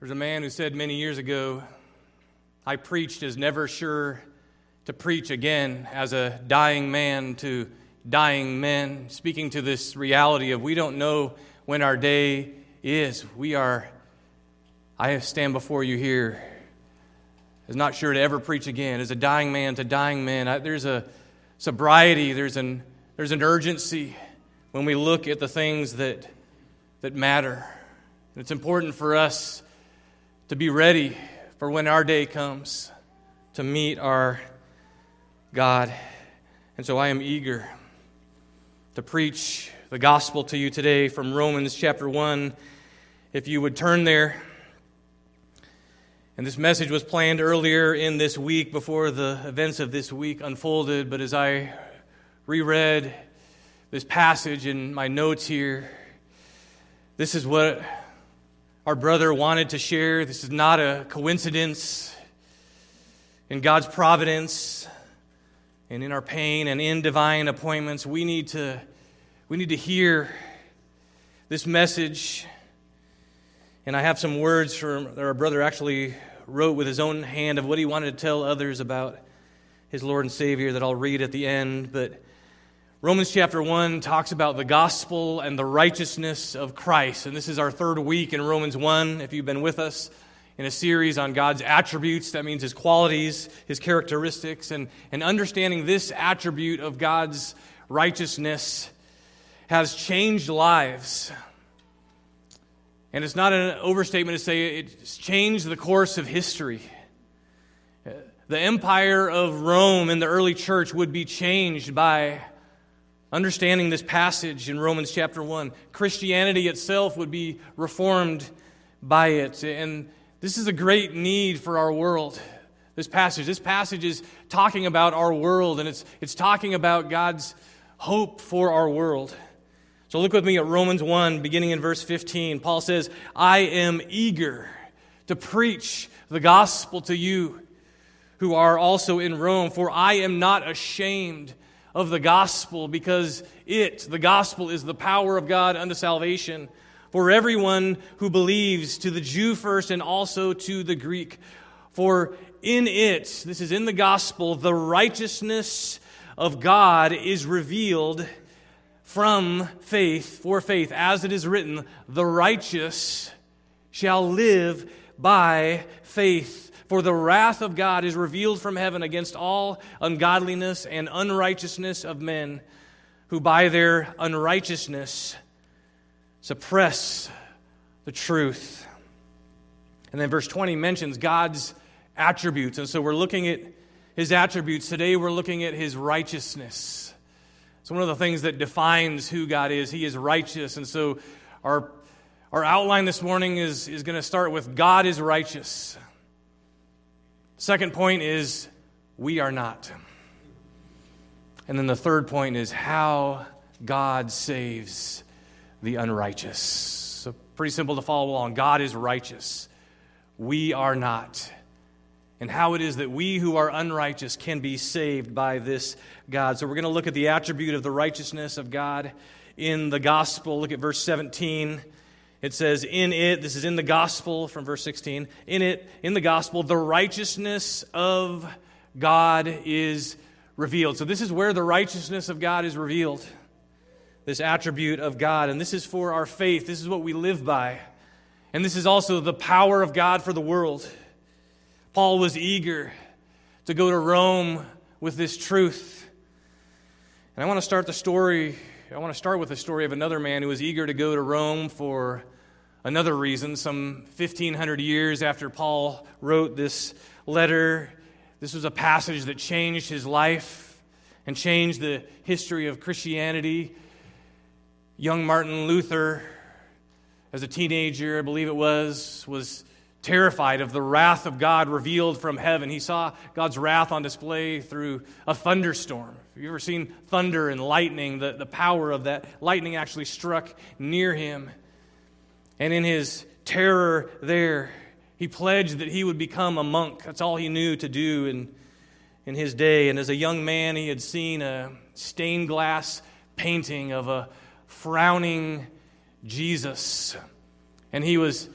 There's a man who said many years ago, I preached as never sure to preach again as a dying man to dying men, speaking to this reality of we don't know when our day is. We are, I stand before you here as not sure to ever preach again, as a dying man to dying man. I, there's a sobriety, there's an, there's an urgency when we look at the things that, that matter. It's important for us to be ready for when our day comes to meet our God. And so I am eager to preach the gospel to you today from Romans chapter 1. If you would turn there. And this message was planned earlier in this week before the events of this week unfolded. But as I reread this passage in my notes here, this is what our brother wanted to share. This is not a coincidence. In God's providence and in our pain and in divine appointments, we need to, we need to hear this message. And I have some words from that our brother actually wrote with his own hand of what he wanted to tell others about his Lord and Savior that I'll read at the end. But Romans chapter 1 talks about the gospel and the righteousness of Christ. And this is our third week in Romans 1. If you've been with us in a series on God's attributes, that means his qualities, his characteristics, and, and understanding this attribute of God's righteousness has changed lives. And it's not an overstatement to say it's changed the course of history. The empire of Rome in the early church would be changed by Understanding this passage in Romans chapter 1, Christianity itself would be reformed by it. And this is a great need for our world. This passage. This passage is talking about our world, and it's, it's talking about God's hope for our world. So look with me at Romans 1, beginning in verse 15. Paul says, I am eager to preach the gospel to you who are also in Rome, for I am not ashamed of the gospel because it, the gospel, is the power of God unto salvation for everyone who believes, to the Jew first and also to the Greek. For in it, this is in the gospel, the righteousness of God is revealed from faith, for faith, as it is written, the righteous shall live by faith. For the wrath of God is revealed from heaven against all ungodliness and unrighteousness of men who by their unrighteousness suppress the truth. And then verse 20 mentions God's attributes. And so we're looking at his attributes. Today we're looking at his righteousness. It's one of the things that defines who God is. He is righteous. And so our, our outline this morning is, is going to start with God is righteous. Second point is we are not. And then the third point is how God saves the unrighteous. So, pretty simple to follow along. God is righteous. We are not. And how it is that we who are unrighteous can be saved by this God. So, we're going to look at the attribute of the righteousness of God in the gospel. Look at verse 17. It says, In it, this is in the gospel from verse 16, in it, in the gospel, the righteousness of God is revealed. So, this is where the righteousness of God is revealed, this attribute of God. And this is for our faith. This is what we live by. And this is also the power of God for the world. Paul was eager to go to Rome with this truth. And I want to start the story I want to start with the story of another man who was eager to go to Rome for another reason. Some 1,500 years after Paul wrote this letter, this was a passage that changed his life and changed the history of Christianity. Young Martin Luther, as a teenager, I believe it was, was terrified of the wrath of God revealed from heaven. He saw God's wrath on display through a thunderstorm. Have you ever seen thunder and lightning? The, the power of that lightning actually struck near him. And in his terror there, he pledged that he would become a monk. That's all he knew to do in, in his day. And as a young man, he had seen a stained glass painting of a frowning Jesus. And he was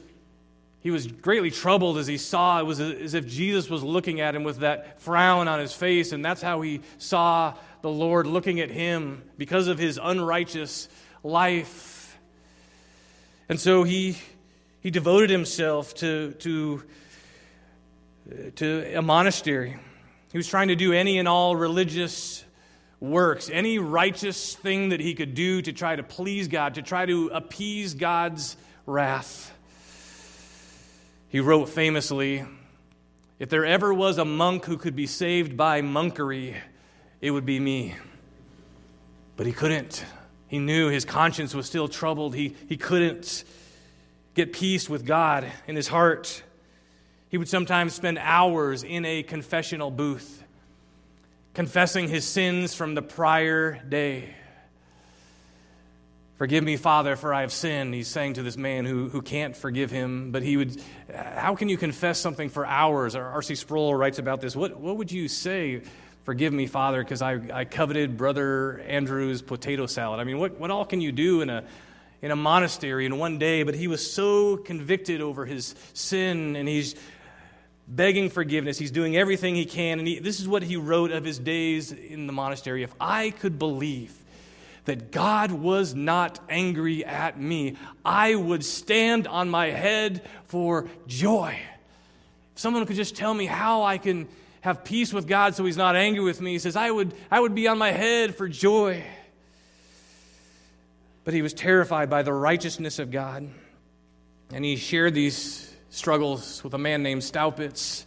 he was greatly troubled as he saw it was as if Jesus was looking at him with that frown on his face, and that's how he saw the Lord looking at him because of his unrighteous life. And so he, he devoted himself to, to, to a monastery. He was trying to do any and all religious works, any righteous thing that he could do to try to please God, to try to appease God's wrath. He wrote famously If there ever was a monk who could be saved by monkery, it would be me. But he couldn't. He knew his conscience was still troubled. He, he couldn't get peace with God in his heart. He would sometimes spend hours in a confessional booth, confessing his sins from the prior day. Forgive me, Father, for I have sinned, he's saying to this man who, who can't forgive him. But he would, how can you confess something for hours? R.C. Sproul writes about this. What, what would you say? Forgive me, Father, because I, I coveted Brother Andrew's potato salad. I mean, what, what all can you do in a, in a monastery in one day? But he was so convicted over his sin, and he's begging forgiveness. He's doing everything he can. And he, this is what he wrote of his days in the monastery. If I could believe that God was not angry at me, I would stand on my head for joy. If someone could just tell me how I can have peace with God so he's not angry with me, he says, I would, I would be on my head for joy. But he was terrified by the righteousness of God. And he shared these struggles with a man named Staupitz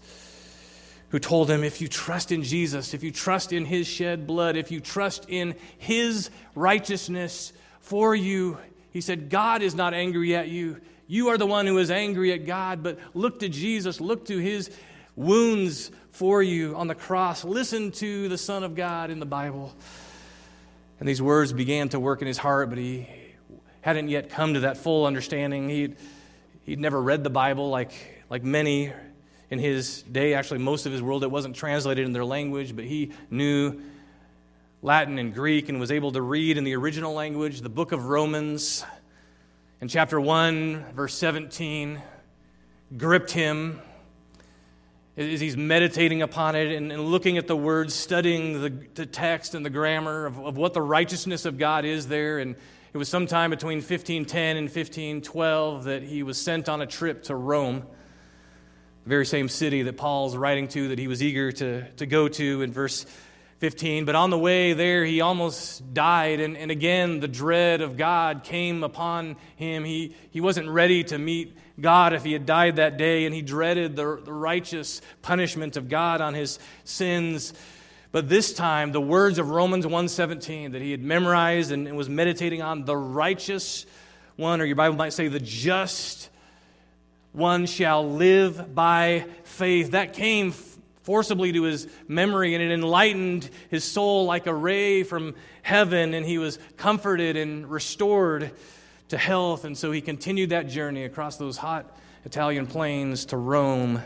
who told him, If you trust in Jesus, if you trust in his shed blood, if you trust in his righteousness for you, he said, God is not angry at you. You are the one who is angry at God, but look to Jesus, look to his wounds for you on the cross. Listen to the Son of God in the Bible. And these words began to work in his heart, but he hadn't yet come to that full understanding. He'd, he'd never read the Bible like, like many in his day. Actually, most of his world, it wasn't translated in their language, but he knew Latin and Greek and was able to read in the original language the book of Romans. In chapter 1, verse 17, gripped him as he's meditating upon it and, and looking at the words, studying the, the text and the grammar of, of what the righteousness of God is there. And it was sometime between 1510 and 1512 that he was sent on a trip to Rome the very same city that Paul's writing to that he was eager to, to go to in verse 15. But on the way there, he almost died. And, and again, the dread of God came upon him. He, he wasn't ready to meet God if he had died that day, and he dreaded the, the righteous punishment of God on his sins. But this time, the words of Romans 1.17 that he had memorized and, and was meditating on, the righteous one, or your Bible might say the just one shall live by faith. That came forcibly to his memory and it enlightened his soul like a ray from heaven, and he was comforted and restored to health. And so he continued that journey across those hot Italian plains to Rome.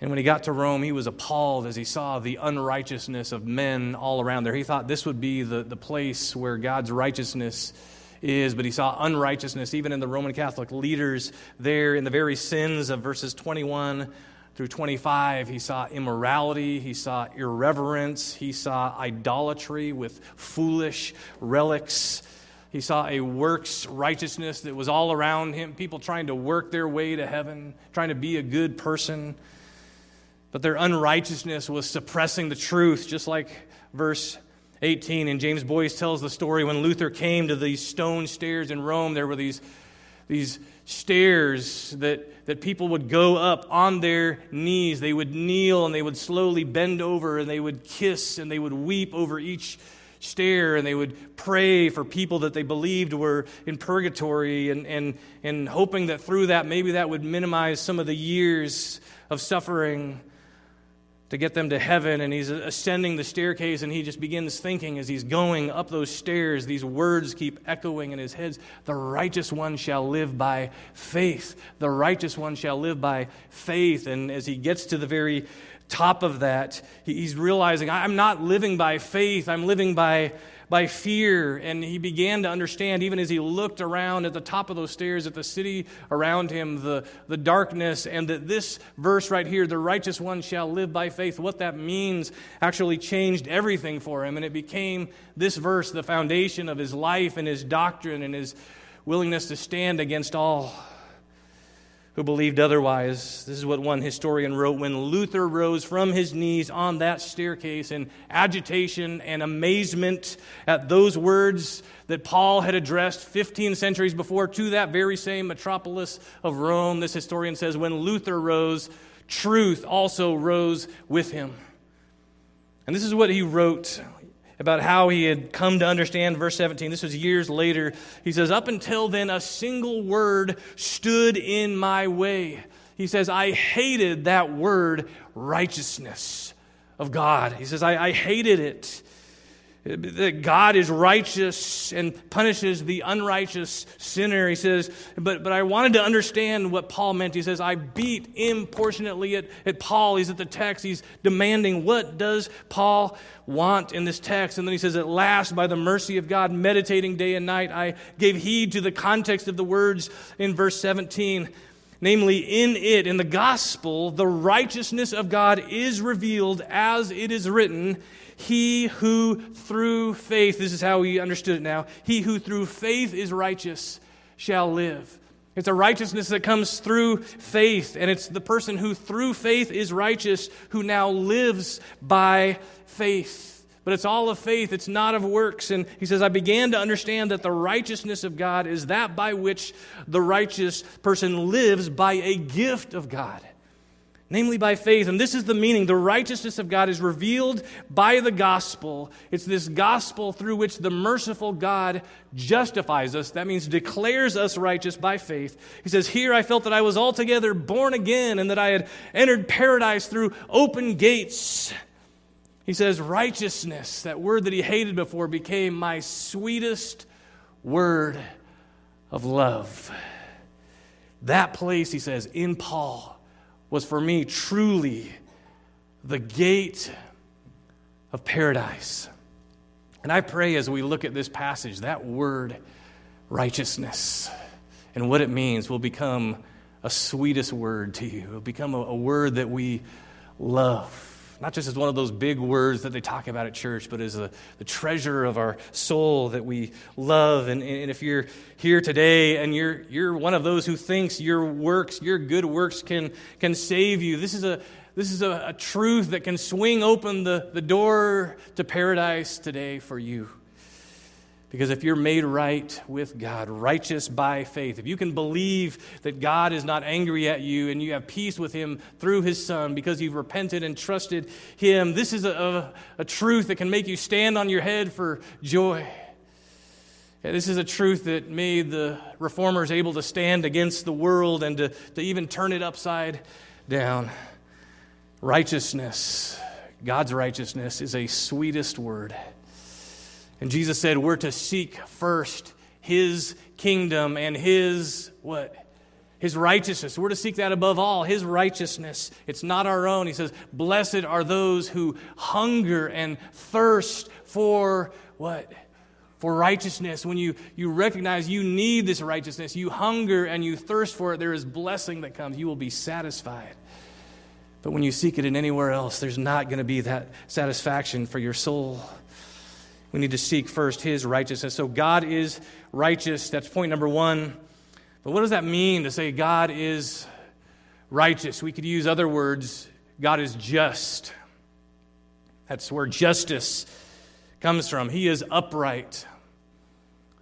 And when he got to Rome, he was appalled as he saw the unrighteousness of men all around there. He thought this would be the, the place where God's righteousness is, but he saw unrighteousness even in the Roman Catholic leaders there in the very sins of verses 21 through 25. He saw immorality, he saw irreverence, he saw idolatry with foolish relics. He saw a works righteousness that was all around him, people trying to work their way to heaven, trying to be a good person. But their unrighteousness was suppressing the truth, just like verse 18. And James Boice tells the story when Luther came to these stone stairs in Rome, there were these, these stairs that, that people would go up on their knees. They would kneel and they would slowly bend over and they would kiss and they would weep over each stair and they would pray for people that they believed were in purgatory and, and, and hoping that through that maybe that would minimize some of the years of suffering to get them to heaven, and he's ascending the staircase, and he just begins thinking as he's going up those stairs, these words keep echoing in his head The righteous one shall live by faith. The righteous one shall live by faith. And as he gets to the very top of that, he's realizing, I'm not living by faith, I'm living by by fear. And he began to understand, even as he looked around at the top of those stairs, at the city around him, the, the darkness, and that this verse right here, the righteous one shall live by faith, what that means actually changed everything for him. And it became this verse the foundation of his life and his doctrine and his willingness to stand against all who believed otherwise. This is what one historian wrote when Luther rose from his knees on that staircase in agitation and amazement at those words that Paul had addressed 15 centuries before to that very same metropolis of Rome. This historian says, when Luther rose, truth also rose with him. And this is what he wrote about how he had come to understand verse 17. This was years later. He says, Up until then, a single word stood in my way. He says, I hated that word, righteousness of God. He says, I, I hated it that God is righteous and punishes the unrighteous sinner. He says, but, but I wanted to understand what Paul meant. He says, I beat importunately at, at Paul. He's at the text. He's demanding, what does Paul want in this text? And then he says, At last, by the mercy of God, meditating day and night, I gave heed to the context of the words in verse 17. Namely, in it, in the gospel, the righteousness of God is revealed as it is written he who through faith, this is how we understood it now, he who through faith is righteous shall live. It's a righteousness that comes through faith, and it's the person who through faith is righteous who now lives by faith. But it's all of faith, it's not of works. And he says, I began to understand that the righteousness of God is that by which the righteous person lives by a gift of God namely by faith. And this is the meaning. The righteousness of God is revealed by the gospel. It's this gospel through which the merciful God justifies us. That means declares us righteous by faith. He says, Here I felt that I was altogether born again and that I had entered paradise through open gates. He says, Righteousness, that word that he hated before, became my sweetest word of love. That place, he says, in Paul was for me truly the gate of paradise. And I pray as we look at this passage, that word, righteousness, and what it means will become a sweetest word to you. It will become a, a word that we love not just as one of those big words that they talk about at church, but as a, the treasure of our soul that we love. And, and if you're here today and you're, you're one of those who thinks your works, your good works can, can save you, this is, a, this is a, a truth that can swing open the, the door to paradise today for you. Because if you're made right with God, righteous by faith, if you can believe that God is not angry at you and you have peace with Him through His Son because you've repented and trusted Him, this is a, a, a truth that can make you stand on your head for joy. this is a truth that made the reformers able to stand against the world and to, to even turn it upside down. Righteousness, God's righteousness, is a sweetest word. And Jesus said, We're to seek first his kingdom and his what? His righteousness. We're to seek that above all, his righteousness. It's not our own. He says, Blessed are those who hunger and thirst for what? For righteousness. When you, you recognize you need this righteousness, you hunger and you thirst for it, there is blessing that comes. You will be satisfied. But when you seek it in anywhere else, there's not going to be that satisfaction for your soul. We need to seek first his righteousness. So God is righteous. That's point number one. But what does that mean to say God is righteous? We could use other words. God is just. That's where justice comes from. He is upright.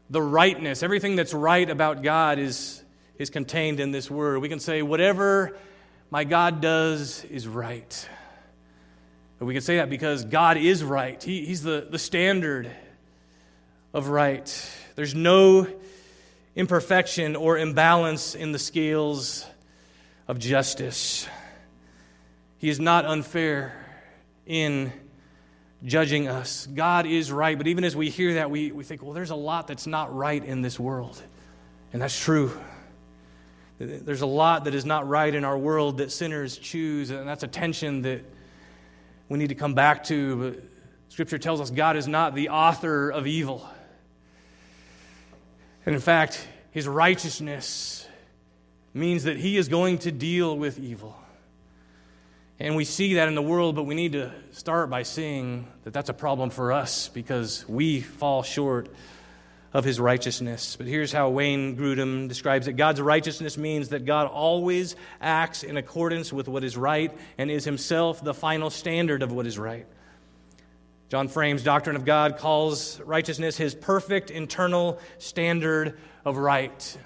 The rightness, everything that's right about God is, is contained in this word. We can say, whatever my God does is right. We can say that because God is right. He, he's the, the standard of right. There's no imperfection or imbalance in the scales of justice. He is not unfair in judging us. God is right, but even as we hear that, we, we think, well, there's a lot that's not right in this world. And that's true. There's a lot that is not right in our world that sinners choose, and that's a tension that we need to come back to. Scripture tells us God is not the author of evil. And in fact, his righteousness means that he is going to deal with evil. And we see that in the world, but we need to start by seeing that that's a problem for us because we fall short of his righteousness. But here's how Wayne Grudem describes it God's righteousness means that God always acts in accordance with what is right and is himself the final standard of what is right. John Frame's Doctrine of God calls righteousness his perfect internal standard of right.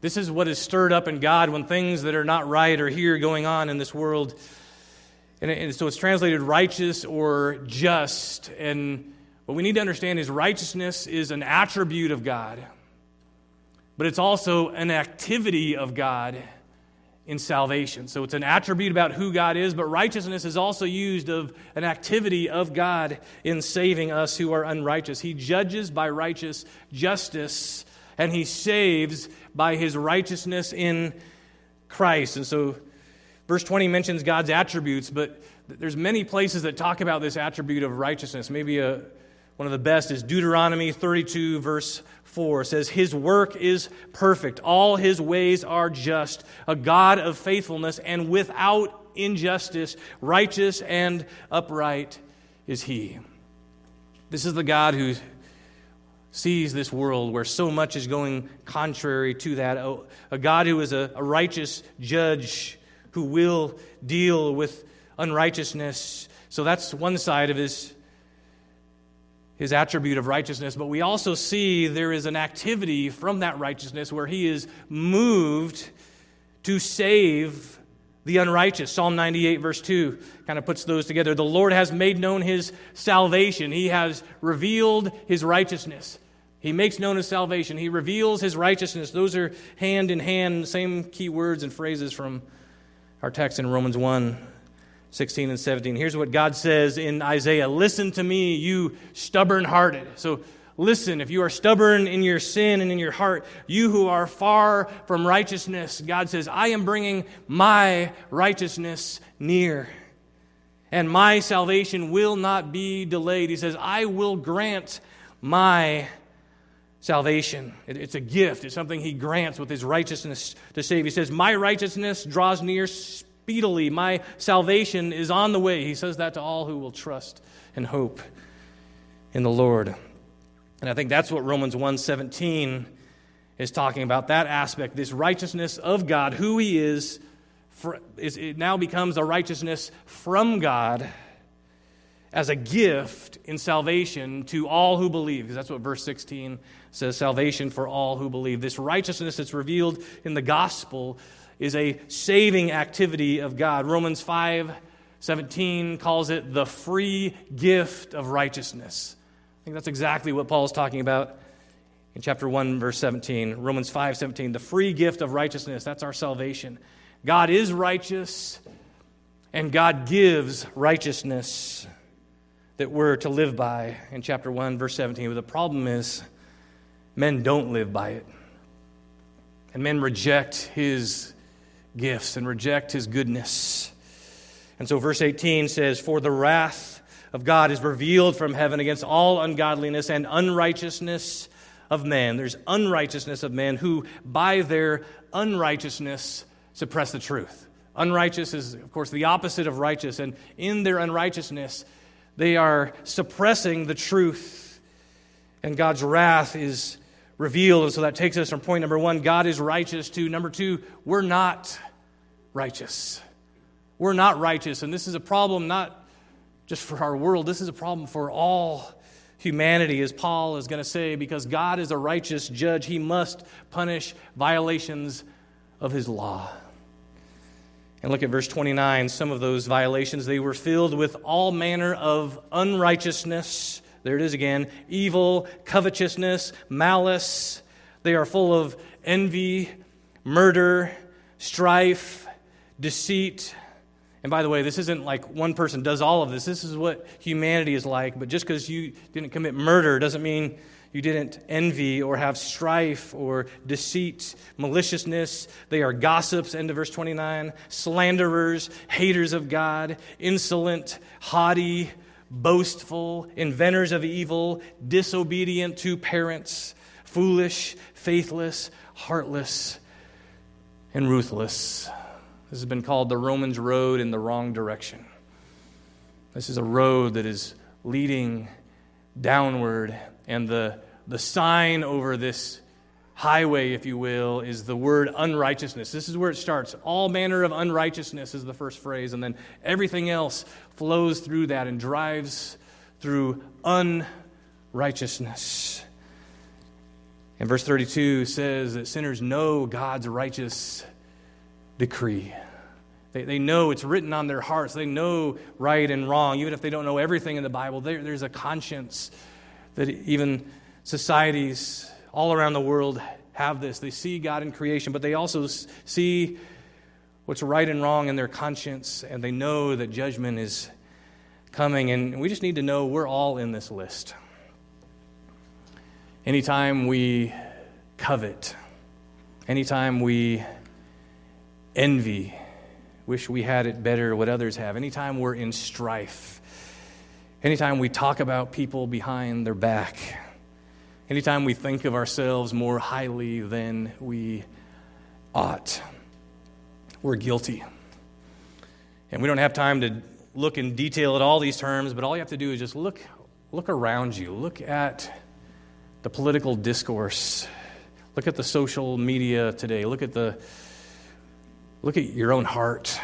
This is what is stirred up in God when things that are not right are here going on in this world. And, so it's translated righteous or just. And what we need to understand is righteousness is an attribute of God, but it's also an activity of God in salvation. So it's an attribute about who God is, but righteousness is also used of an activity of God in saving us who are unrighteous. He judges by righteous justice, and he saves by his righteousness in Christ. And so verse 20 mentions God's attributes, but there's many places that talk about this attribute of righteousness. Maybe a one of the best is Deuteronomy 32, verse 4. Says, His work is perfect, all his ways are just, a God of faithfulness and without injustice, righteous and upright is he. This is the God who sees this world where so much is going contrary to that. A God who is a, righteous judge who will deal with unrighteousness. So that's one side of his his attribute of righteousness, but we also see there is an activity from that righteousness where he is moved to save the unrighteous. Psalm 98, verse 2, kind of puts those together. The Lord has made known his salvation, he has revealed his righteousness. He makes known his salvation. He reveals his righteousness. Those are hand in hand, same key words and phrases from our text in Romans 1. 16 and 17. Here's what God says in Isaiah Listen to me, you stubborn hearted. So, listen, if you are stubborn in your sin and in your heart, you who are far from righteousness, God says, I am bringing my righteousness near. And my salvation will not be delayed. He says, I will grant my salvation. It's a gift, it's something He grants with His righteousness to save. He says, My righteousness draws near speedily. My salvation is on the way. He says that to all who will trust and hope in the Lord. And I think that's what Romans 1:17 is talking about that aspect, this righteousness of God, who he is, for, is it now becomes a righteousness from God as a gift in salvation to all who believe, because that's what verse 16 says salvation for all who believe. This righteousness that's revealed in the gospel is a saving activity of God. Romans 5 17 calls it the free gift of righteousness. I think that's exactly what Paul is talking about in chapter 1, verse 17. Romans 5 17, the free gift of righteousness. That's our salvation. God is righteous, and God gives righteousness that we're to live by in chapter 1, verse 17. But the problem is, men don't live by it. And men reject his gifts and reject his goodness. And so, verse 18 says, For the wrath of God is revealed from heaven against all ungodliness and unrighteousness of man. There's unrighteousness of man who, by their unrighteousness, suppress the truth. Unrighteous is, of course, the opposite of righteous, and in their unrighteousness, they are suppressing the truth, and God's wrath is revealed. And so that takes us from point number one God is righteous to number two, we're not righteous. We're not righteous. And this is a problem not just for our world, this is a problem for all humanity, as Paul is going to say, because God is a righteous judge. He must punish violations of his law. And look at verse 29. Some of those violations, they were filled with all manner of unrighteousness there it is again evil, covetousness, malice. They are full of envy, murder, strife, deceit. And by the way, this isn't like one person does all of this. This is what humanity is like. But just because you didn't commit murder doesn't mean you didn't envy or have strife or deceit, maliciousness. They are gossips, end of verse 29, slanderers, haters of God, insolent, haughty, boastful, inventors of evil, disobedient to parents, foolish, faithless, heartless, and ruthless. This has been called the Romans road in the wrong direction. This is a road that is leading downward, and the, the sign over this highway, if you will, is the word unrighteousness. This is where it starts. All manner of unrighteousness is the first phrase, and then everything else flows through that and drives through unrighteousness. And verse 32 says that sinners know God's righteous decree. They, they know it's written on their hearts. They know right and wrong. Even if they don't know everything in the Bible, there, there's a conscience that even societies all around the world have this. They see God in creation, but they also see what's right and wrong in their conscience, and they know that judgment is coming. And we just need to know we're all in this list. Anytime we covet, anytime we envy, wish we had it better, what others have, anytime we're in strife, anytime we talk about people behind their back, anytime we think of ourselves more highly than we ought, we're guilty. And we don't have time to look in detail at all these terms, but all you have to do is just look, look around you. Look at the political discourse. Look at the social media today. Look at the look at your own heart.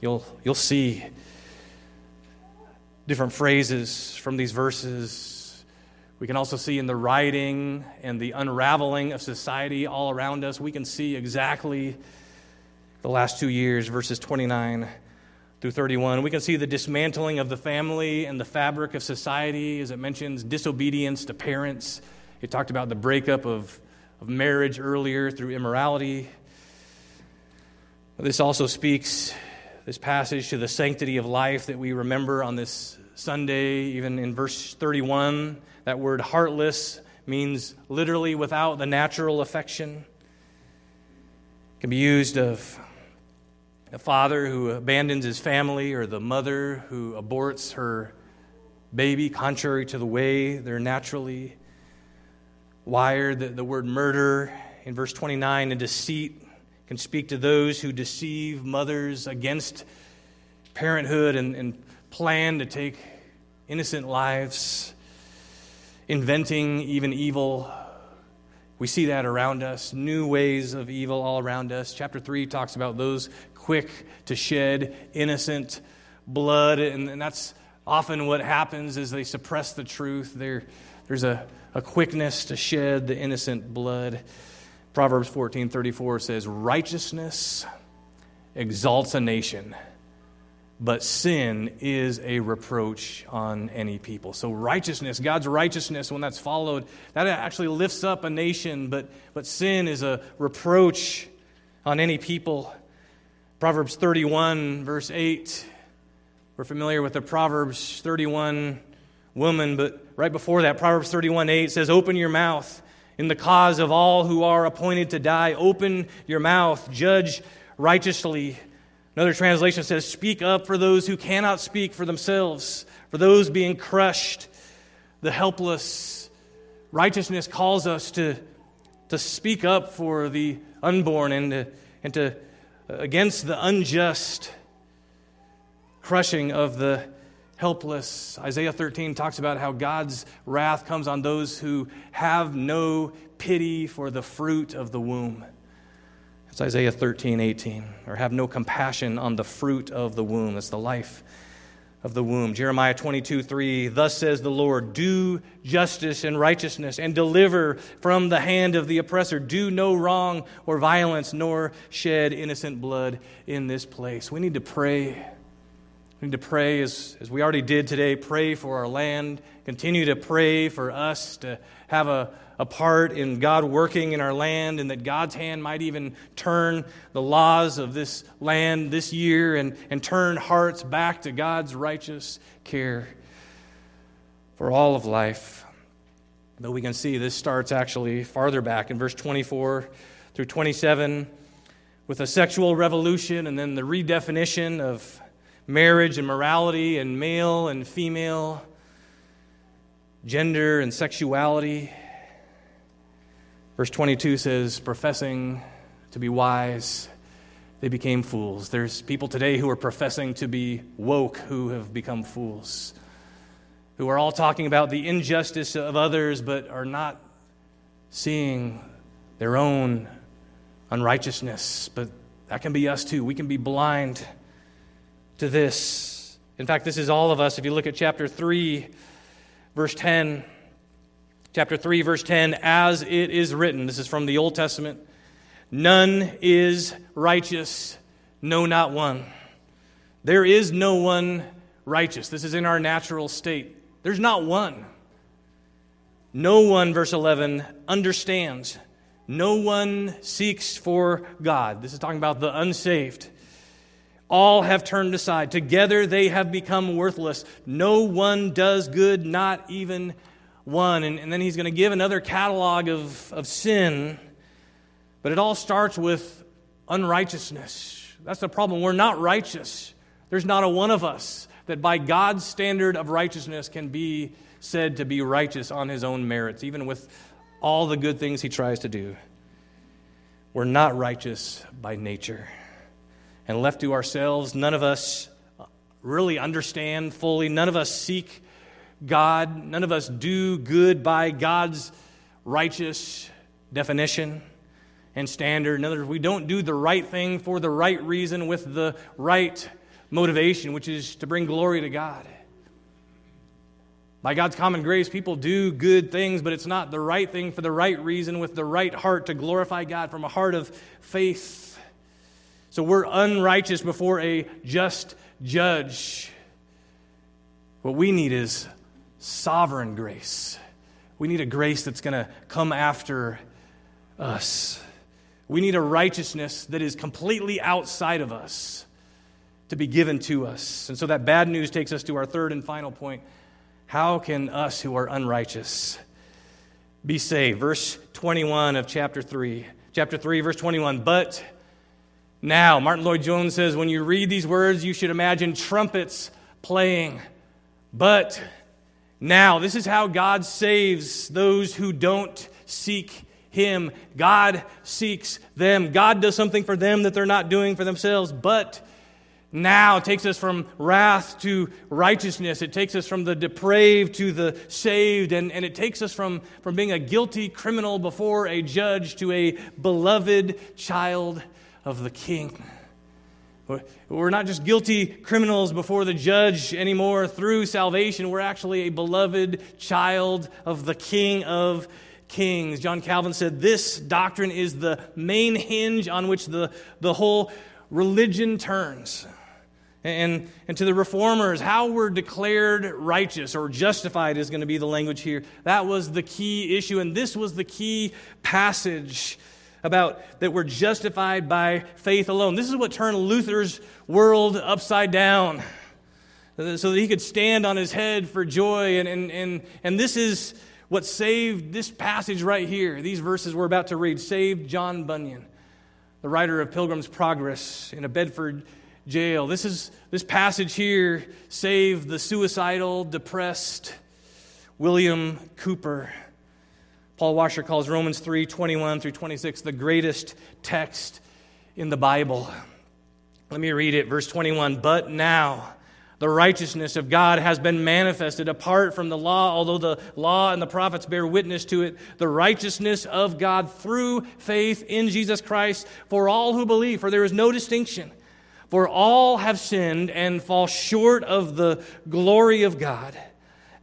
You'll you'll see different phrases from these verses. We can also see in the writing and the unraveling of society all around us, we can see exactly the last two years, verses 29 through 31. We can see the dismantling of the family and the fabric of society, as it mentions disobedience to parents. It talked about the breakup of, of marriage earlier through immorality. This also speaks, this passage, to the sanctity of life that we remember on this Sunday, even in verse 31. That word heartless means literally without the natural affection. It can be used of a father who abandons his family or the mother who aborts her baby contrary to the way they're naturally wired. The, the word murder in verse 29 and deceit can speak to those who deceive mothers against parenthood and, and plan to take innocent lives, inventing even evil we see that around us, new ways of evil all around us. Chapter 3 talks about those quick to shed innocent blood, and, and that's often what happens is they suppress the truth. There, there's a, a quickness to shed the innocent blood. Proverbs 14:34 says, "Righteousness exalts a nation." But sin is a reproach on any people. So, righteousness, God's righteousness, when that's followed, that actually lifts up a nation, but, but sin is a reproach on any people. Proverbs 31, verse 8. We're familiar with the Proverbs 31 woman, but right before that, Proverbs 31 8 says, Open your mouth in the cause of all who are appointed to die. Open your mouth, judge righteously Another translation says, Speak up for those who cannot speak for themselves, for those being crushed, the helpless. Righteousness calls us to, to speak up for the unborn and to, and to uh, against the unjust crushing of the helpless. Isaiah 13 talks about how God's wrath comes on those who have no pity for the fruit of the womb. It's Isaiah 13, 18. Or have no compassion on the fruit of the womb. That's the life of the womb. Jeremiah 22, 3. Thus says the Lord, do justice and righteousness and deliver from the hand of the oppressor. Do no wrong or violence, nor shed innocent blood in this place. We need to pray. We need to pray as, as we already did today, pray for our land. Continue to pray for us to have a a part in God working in our land and that God's hand might even turn the laws of this land this year and, and turn hearts back to God's righteous care for all of life. Though we can see this starts actually farther back in verse 24 through 27 with a sexual revolution and then the redefinition of marriage and morality and male and female, gender and sexuality. Verse 22 says, professing to be wise, they became fools. There's people today who are professing to be woke who have become fools, who are all talking about the injustice of others but are not seeing their own unrighteousness. But that can be us too. We can be blind to this. In fact, this is all of us. If you look at chapter 3, verse 10, chapter 3, verse 10, as it is written, this is from the Old Testament. None is righteous, no, not one. There is no one righteous. This is in our natural state. There's not one. No one, verse 11, understands. No one seeks for God. This is talking about the unsaved. All have turned aside. Together they have become worthless. No one does good, not even one. And, and then he's going to give another catalog of, of sin but it all starts with unrighteousness. That's the problem. We're not righteous. There's not a one of us that by God's standard of righteousness can be said to be righteous on his own merits, even with all the good things he tries to do. We're not righteous by nature. And left to ourselves, none of us really understand fully. None of us seek God. None of us do good by God's righteous definition and standard. In other words, we don't do the right thing for the right reason with the right motivation, which is to bring glory to God. By God's common grace, people do good things, but it's not the right thing for the right reason with the right heart to glorify God from a heart of faith. So we're unrighteous before a just judge. What we need is sovereign grace. We need a grace that's going to come after us. We need a righteousness that is completely outside of us to be given to us. And so that bad news takes us to our third and final point. How can us who are unrighteous be saved? Verse 21 of chapter 3. Chapter 3, verse 21. But now, Martyn Lloyd-Jones says, when you read these words, you should imagine trumpets playing. But now, this is how God saves those who don't seek him. God seeks them. God does something for them that they're not doing for themselves. But now takes us from wrath to righteousness. It takes us from the depraved to the saved. And, and it takes us from, from being a guilty criminal before a judge to a beloved child of the king. We're not just guilty criminals before the judge anymore through salvation. We're actually a beloved child of the King of kings. John Calvin said this doctrine is the main hinge on which the, the whole religion turns. And, and to the reformers, how we're declared righteous or justified is going to be the language here. That was the key issue, and this was the key passage about that we're justified by faith alone. This is what turned Luther's world upside down so that he could stand on his head for joy. And, and, and, and this is what saved this passage right here, these verses we're about to read, saved John Bunyan, the writer of Pilgrim's Progress in a Bedford jail. This, is, this passage here saved the suicidal, depressed William Cowper. Paul Washer calls Romans 3 21 through 26 the greatest text in the Bible. Let me read it, verse 21. But now, the righteousness of God has been manifested apart from the law, although the law and the prophets bear witness to it. The righteousness of God through faith in Jesus Christ for all who believe, for there is no distinction. For all have sinned and fall short of the glory of God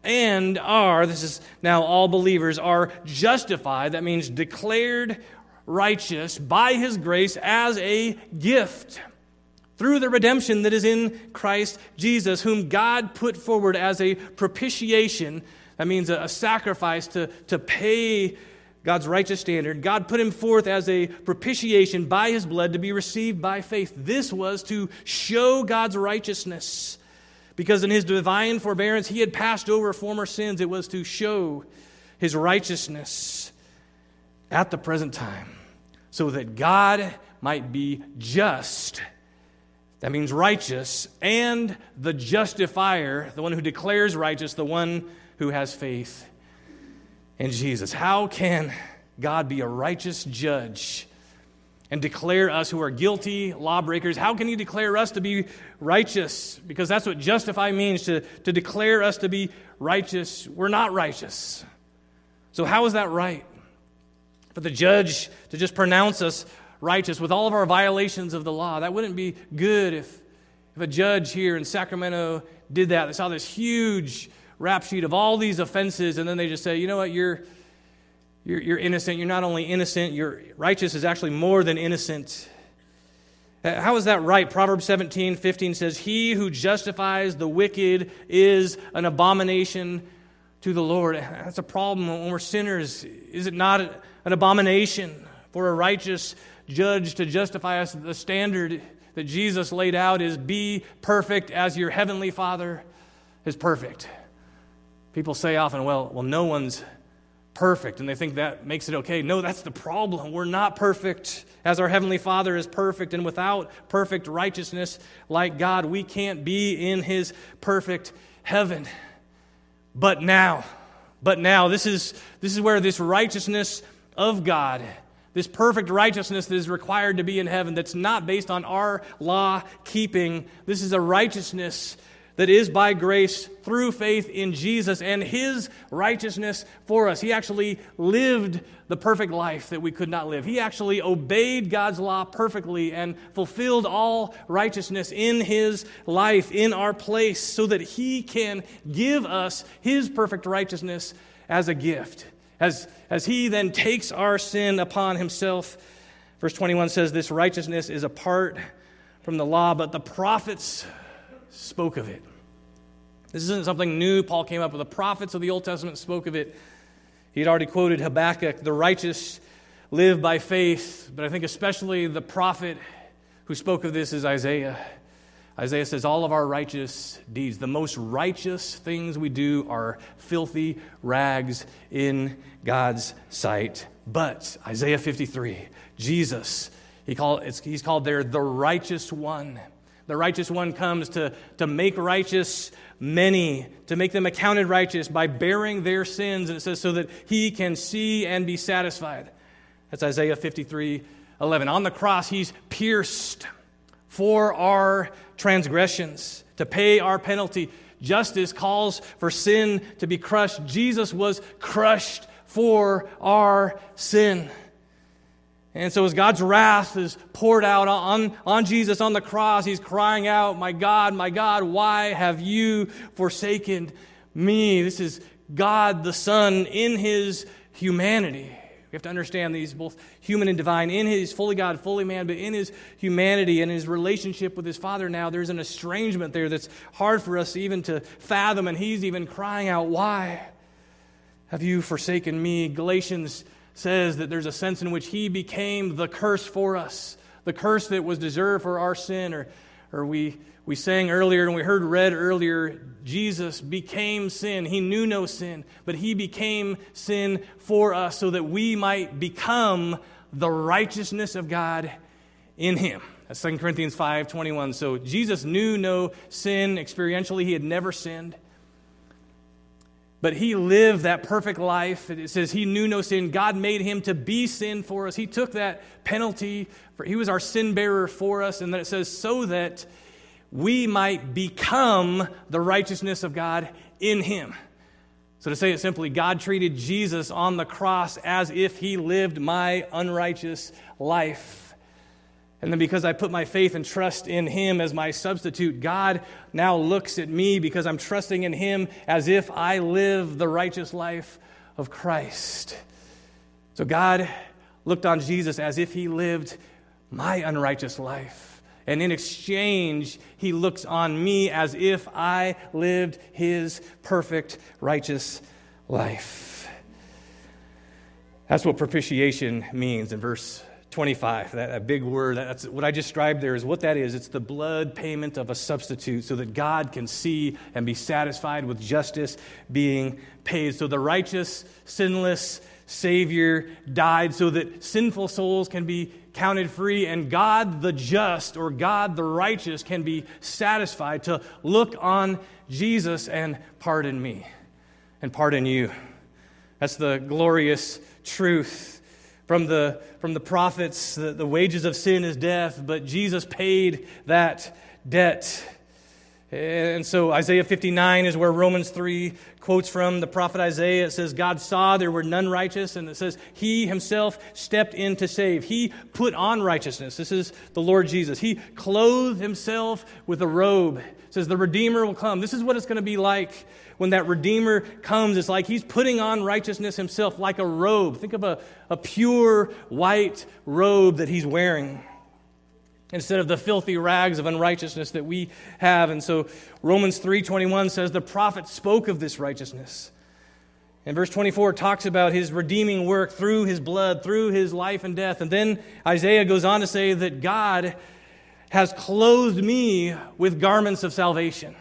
and are, this is now all believers, are justified, that means declared righteous by his grace as a gift through the redemption that is in Christ Jesus, whom God put forward as a propitiation. That means a, a, sacrifice to, to pay God's righteous standard. God put him forth as a propitiation by his blood to be received by faith. This was to show God's righteousness. Because in his divine forbearance, he had passed over former sins. It was to show his righteousness at the present time so that God might be just That means righteous, and the justifier, the one who declares righteous, the one who has faith in Jesus. How can God be a righteous judge and declare us who are guilty lawbreakers? How can He declare us to be righteous? Because that's what justify means to, to declare us to be righteous. We're not righteous. So, how is that right? For the judge to just pronounce us righteous with all of our violations of the law, that wouldn't be good if, if a judge here in Sacramento did that. They saw this huge rap sheet of all these offenses, and then they just say, you know what, you're, you're, you're innocent. You're not only innocent, you're righteous is actually more than innocent. Uh, how is that right? Proverbs 17, 15 says, He who justifies the wicked is an abomination to the Lord. That's a problem when we're sinners. Is it not an abomination for a righteous judge to justify us? The standard that Jesus laid out is be perfect as your heavenly Father is perfect. People say often, well, well, no one's perfect, and they think that makes it okay. No, that's the problem. We're not perfect as our Heavenly Father is perfect, and without perfect righteousness like God, we can't be in His perfect heaven. But now, but now, this is, this is where this righteousness of God, this perfect righteousness that is required to be in heaven, that's not based on our law keeping, this is a righteousness that is by grace through faith in Jesus and his righteousness for us. He actually lived the perfect life that we could not live. He actually obeyed God's law perfectly and fulfilled all righteousness in his life, in our place, so that he can give us his perfect righteousness as a gift. As, as he then takes our sin upon himself. Verse 21 says, This righteousness is apart from the law, but the prophets spoke of it. This isn't something new Paul came up with. The prophets of the Old Testament spoke of it. He had already quoted Habakkuk, the righteous live by faith, but I think especially the prophet who spoke of this is Isaiah. Isaiah says, All of our righteous deeds, the most righteous things we do, are filthy rags in God's sight. But, Isaiah 53, Jesus, he call, he's called there the righteous one. The righteous one comes to, to make righteous many, to make them accounted righteous by bearing their sins. And it says, so that he can see and be satisfied. That's Isaiah 53 11. On the cross, he's pierced for our transgressions, to pay our penalty. Justice calls for sin to be crushed. Jesus was crushed for our sin. And so, as God's wrath is poured out on, on Jesus on the cross, he's crying out, My God, my God, why have you forsaken me? This is God the Son in his humanity. We have to understand these both human and divine. In his fully God, fully man, but in his humanity and his relationship with his Father now, there's an estrangement there that's hard for us even to fathom. And he's even crying out, Why have you forsaken me? Galatians says that there's a sense in which he became the curse for us, the curse that was deserved for our sin. Or, or we, we sang earlier and we heard read earlier, Jesus became sin. He knew no sin, but he became sin for us so that we might become the righteousness of God in him. That's 2 Corinthians 5 21. So Jesus knew no sin experientially, he had never sinned. But he lived that perfect life. It says he knew no sin. God made him to be sin for us. He took that penalty. For, he was our sin bearer for us. And then it says, so that we might become the righteousness of God in him. So, to say it simply, God treated Jesus on the cross as if he lived my unrighteous life. And then because I put my faith and trust in Him as my substitute, God now looks at me because I'm trusting in Him as if I live the righteous life of Christ. So God looked on Jesus as if He lived my unrighteous life. And in exchange, He looks on me as if I lived His perfect, righteous life. That's what propitiation means in verse 25, that, that, big word, that's what I described there is what that is. It's the blood payment of a substitute so that God can see and be satisfied with justice being paid. So the righteous, sinless Savior died so that sinful souls can be counted free and God the just or God the righteous can be satisfied to look on Jesus and pardon me and pardon you. That's the glorious truth from the, from the prophets. The, the wages of sin is death, but Jesus paid that debt. And so Isaiah 59 is where Romans 3 quotes from the prophet Isaiah. It says, God saw there were none righteous, and it says, He himself stepped in to save. He put on righteousness. This is the Lord Jesus. He clothed himself with a robe. It says, The Redeemer will come. This is what it's going to be like when that Redeemer comes. It's like he's putting on righteousness himself like a robe. Think of a, a pure white robe that he's wearing instead of the filthy rags of unrighteousness that we have. And so Romans 3:21 says the prophet spoke of this righteousness. And verse 24 talks about his redeeming work through his blood, through his life and death. And then Isaiah goes on to say that God has clothed me with garments of salvation.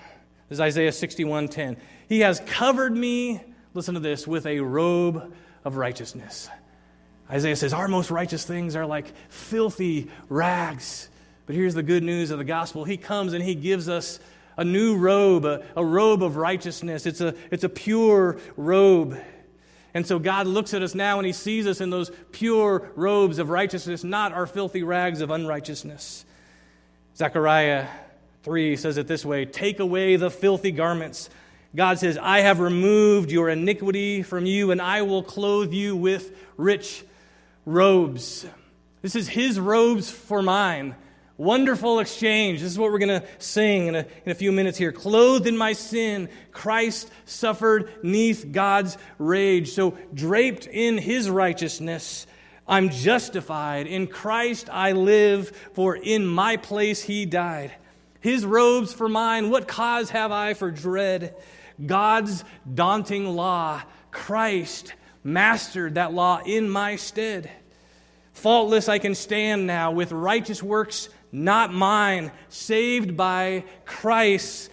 This is Isaiah 61:10. He has covered me, listen to this, with a robe of righteousness. Isaiah says, Our most righteous things are like filthy rags. But here's the good news of the gospel He comes and He gives us a new robe, a, a robe of righteousness. It's a, it's a pure robe. And so God looks at us now and He sees us in those pure robes of righteousness, not our filthy rags of unrighteousness. Zechariah 3 says it this way Take away the filthy garments. God says, I have removed your iniquity from you, and I will clothe you with rich robes. This is His robes for mine. Wonderful exchange. This is what we're going to sing in a, in a few minutes here. Clothed in my sin, Christ suffered neath God's rage. So, draped in his righteousness, I'm justified. In Christ I live, for in my place he died. His robes for mine, what cause have I for dread? God's daunting law, Christ mastered that law in my stead. Faultless I can stand now with righteous works not mine, saved by Christ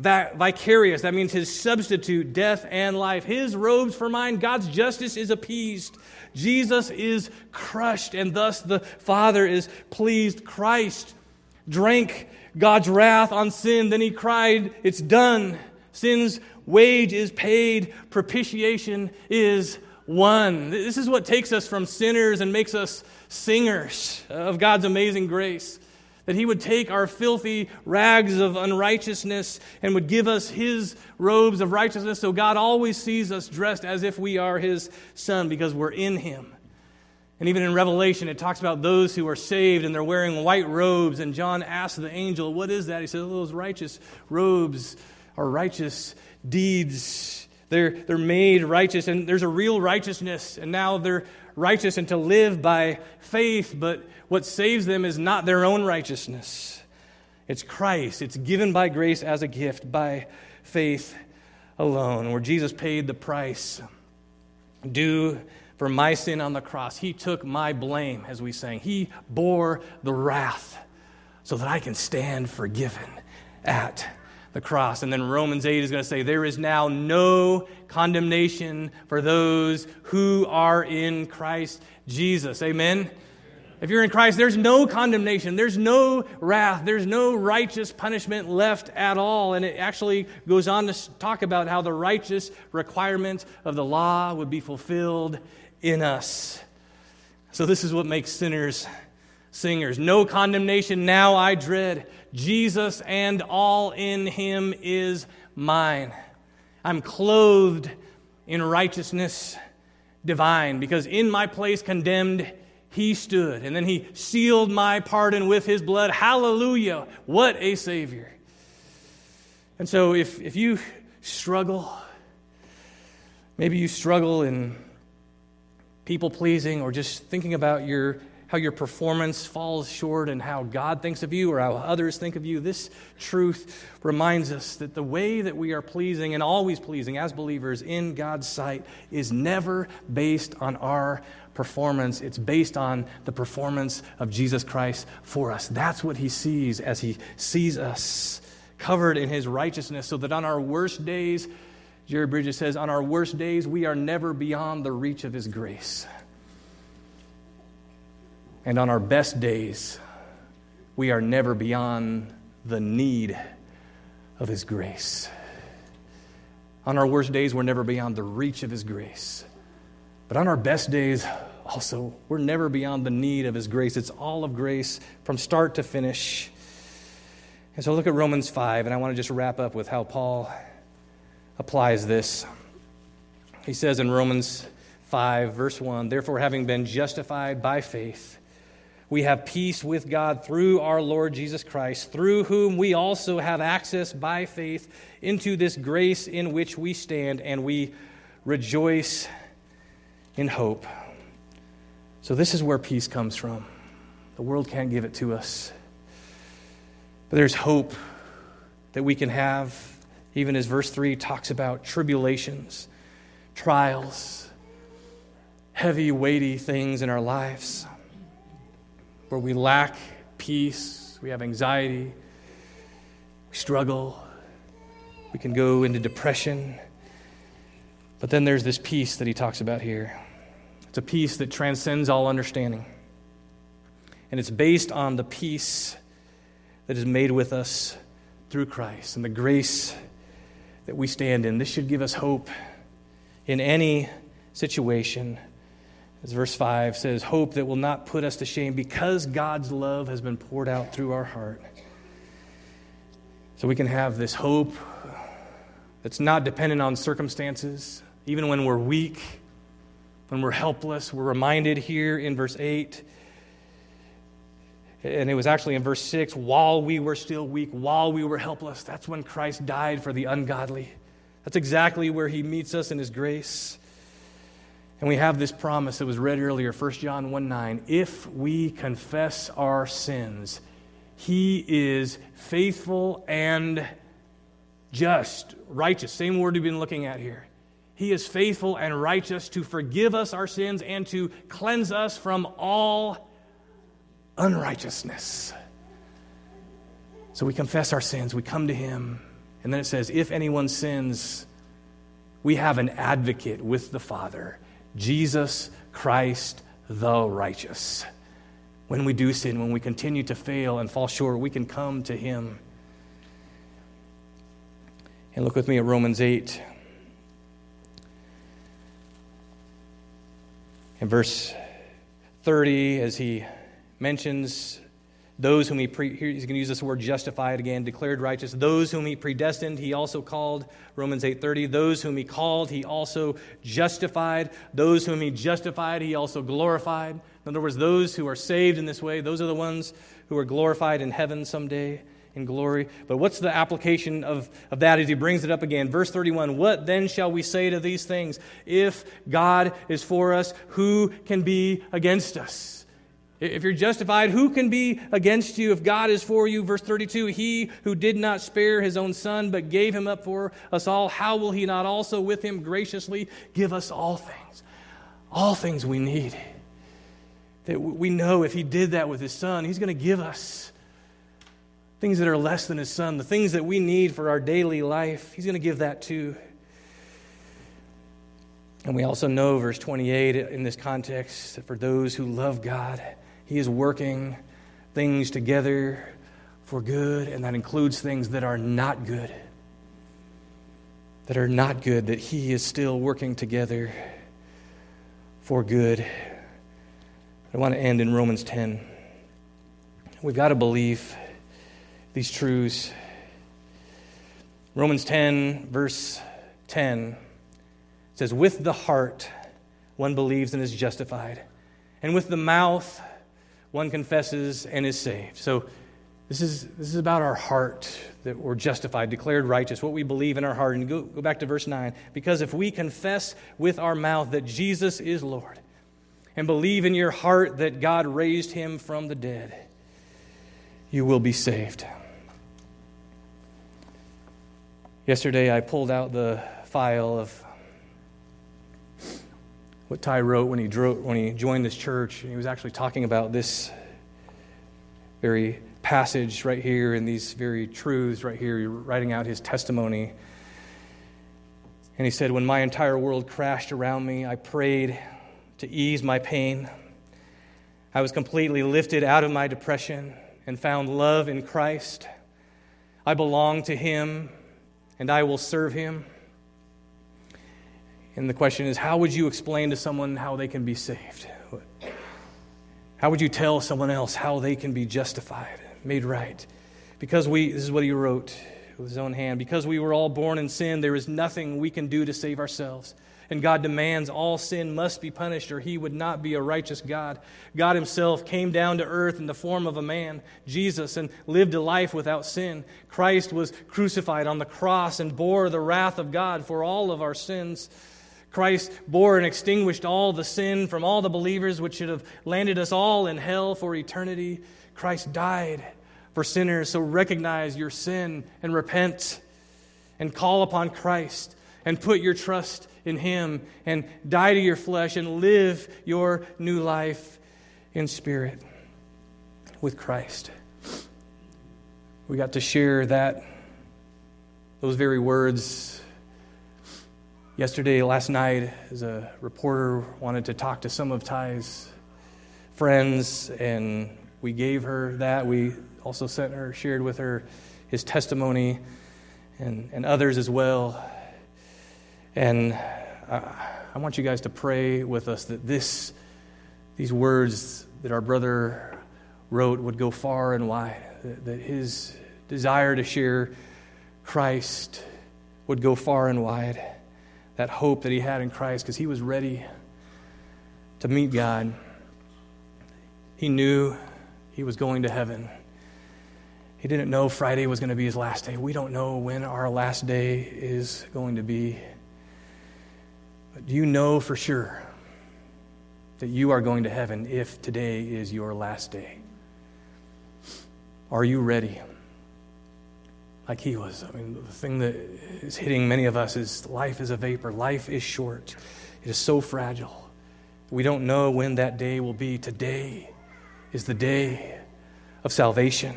that vicarious. That means his substitute, death and life. His robes for mine, God's justice is appeased. Jesus is crushed, and thus the Father is pleased. Christ drank God's wrath on sin, then he cried, It's done. Sin's wage is paid, propitiation is won. This is what takes us from sinners and makes us singers of God's amazing grace that he would take our filthy rags of unrighteousness and would give us his robes of righteousness. So God always sees us dressed as if we are his son because we're in him. And even in Revelation, it talks about those who are saved and they're wearing white robes. And John asked the angel, What is that? He says, Those righteous robes are righteous deeds. They're, they're made righteous, and there's a real righteousness. And now they're righteous and to live by faith, but what saves them is not their own righteousness. It's Christ. It's given by grace as a gift by faith alone, where Jesus paid the price due for my sin on the cross. He took my blame, as we sang. He bore the wrath so that I can stand forgiven at the cross. And then Romans 8 is going to say, There is now no condemnation for those who are in Christ Jesus. Amen. If you're in Christ, there's no condemnation, there's no wrath, there's no righteous punishment left at all. And it actually goes on to talk about how the righteous requirements of the law would be fulfilled in us. So, this is what makes sinners singers. No condemnation now I dread. Jesus and all in him is mine. I'm clothed in righteousness divine because in my place condemned he stood. And then he sealed my pardon with his blood. Hallelujah. What a Savior. And so if, if you struggle, maybe you struggle in people pleasing or just thinking about your how your performance falls short and how God thinks of you or how others think of you. This truth reminds us that the way that we are pleasing and always pleasing as believers in God's sight is never based on our performance. It's based on the performance of Jesus Christ for us. That's what he sees as he sees us covered in his righteousness, so that on our worst days, Jerry Bridges says, On our worst days, we are never beyond the reach of His grace. And on our best days, we are never beyond the need of His grace. On our worst days, we're never beyond the reach of His grace. But on our best days, also, we're never beyond the need of His grace. It's all of grace from start to finish. And so look at Romans 5, and I want to just wrap up with how Paul applies this. He says in Romans 5, verse 1 Therefore, having been justified by faith, we have peace with God through our Lord Jesus Christ, through whom we also have access by faith into this grace in which we stand, and we rejoice in hope. So, this is where peace comes from. The world can't give it to us. But there's hope that we can have, even as verse 3 talks about tribulations, trials, heavy, weighty things in our lives where we lack peace, we have anxiety, we struggle, we can go into depression. But then there's this peace that he talks about here. It's a peace that transcends all understanding. And it's based on the peace that is made with us through Christ and the grace that we stand in. This should give us hope in any situation. As verse 5 says, hope that will not put us to shame because God's love has been poured out through our heart. So we can have this hope that's not dependent on circumstances, even when we're weak, when we're helpless. We're reminded here in verse 8 and it was actually in verse 6 while we were still weak, while we were helpless, that's when Christ died for the ungodly. That's exactly where he meets us in his grace. And we have this promise that was read earlier, 1 John 1 9. If we confess our sins, he is faithful and just, righteous. Same word we've been looking at here. He is faithful and righteous to forgive us our sins and to cleanse us from all unrighteousness. So we confess our sins, we come to Him, and then it says, If anyone sins, we have an advocate with the Father, Jesus Christ the righteous. When we do sin, when we continue to fail and fall short, we can come to Him. And look with me at Romans 8. In verse 30, as he mentions those whom he pre, he's going to use this word justified again declared righteous. Those whom he predestined he also called romans 8.30 those whom he called he also justified. Those whom he justified he also glorified. In other words those who are saved in this way those are the ones who are glorified in heaven someday in glory. But what's the application of, of that as he brings it up again? Verse 31 what then shall we say to these things? If god is for us who can be against us if you're justified, who can be against you if God is for you? Verse 32 He who did not spare his own son, but gave him up for us all, how will he not also with him graciously give us all things? All things we need. That we know if he did that with his son, he's going to give us things that are less than his son, the things that we need for our daily life. He's going to give that too. And we also know, verse 28, in this context, that for those who love God, he is working things together for good, and that includes things that are not good. That are not good, that He is still working together for good. I want to end in Romans 10. We've got to believe these truths. Romans 10, verse 10 says, With the heart one believes and is justified, and with the mouth one confesses and is saved. So this is, this is about our heart that we're justified, declared righteous, what we believe in our heart. And go, go back to verse 9. Because if we confess with our mouth that Jesus is Lord and believe in your heart that God raised him from the dead, you will be saved. Yesterday, I pulled out the file of what Ty wrote when he, drove, when he joined this church. He was actually talking about this very passage right here and these very truths right here, writing out his testimony. And he said, When my entire world crashed around me, I prayed to ease my pain. I was completely lifted out of my depression and found love in Christ. I belong to Him and I will serve Him. And the question is how would you explain to someone how they can be saved? How would you tell someone else how they can be justified, made right? Because we, this is what he wrote with his own hand, because we were all born in sin, there is nothing we can do to save ourselves. And God demands all sin must be punished, or he would not be a righteous God. God himself came down to earth in the form of a man, Jesus, and lived a life without sin. Christ was crucified on the cross and bore the wrath of God for all of our sins. Christ bore and extinguished all the sin from all the believers, which should have landed us all in hell for eternity. Christ died for sinners, so recognize your sin and repent and call upon Christ and put your trust in Him and die to your flesh and live your new life in spirit with Christ. We got to share that, those very words yesterday, last night, as a reporter wanted to talk to some of Ty's friends, and we gave her that. We also sent her, shared with her his testimony and, and others as well. And I, I want you guys to pray with us that this, these words that our brother wrote would go far and wide, that, that his desire to share Christ would go far and wide that hope that he had in Christ because he was ready to meet God. He knew he was going to heaven. He didn't know Friday was going to be his last day. We don't know when our last day is going to be. But do you know for sure that you are going to heaven if today is your last day? Are you ready? Like he was. I mean, the thing that is hitting many of us is life is a vapor, life is short, it is so fragile. We don't know when that day will be. Today is the day of salvation.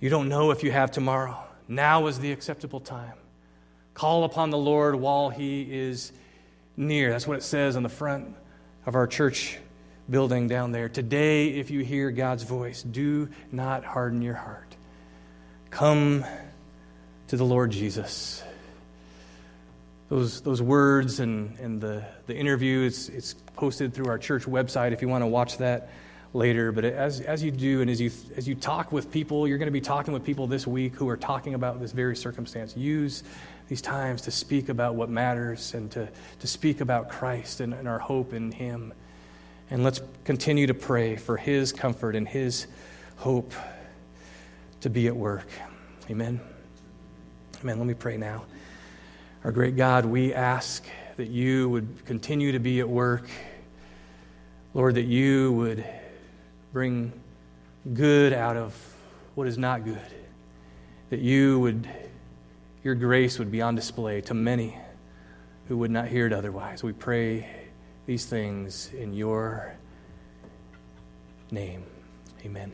You don't know if you have tomorrow. Now is the acceptable time. Call upon the Lord while he is near. That's what it says on the front of our church building down there. Today, if you hear God's voice, do not harden your heart. Come to the Lord Jesus. Those, those words and, and the, the interview, it's, it's posted through our church website if you want to watch that later. But as, as you do and as you, as you talk with people, you're going to be talking with people this week who are talking about this very circumstance. Use these times to speak about what matters and to, to speak about Christ and, and our hope in Him. And let's continue to pray for His comfort and His hope to be at work. Amen. Amen. Let me pray now. Our great God, we ask that you would continue to be at work. Lord, that you would bring good out of what is not good. That you would, your grace would be on display to many who would not hear it otherwise. We pray these things in your name. Amen.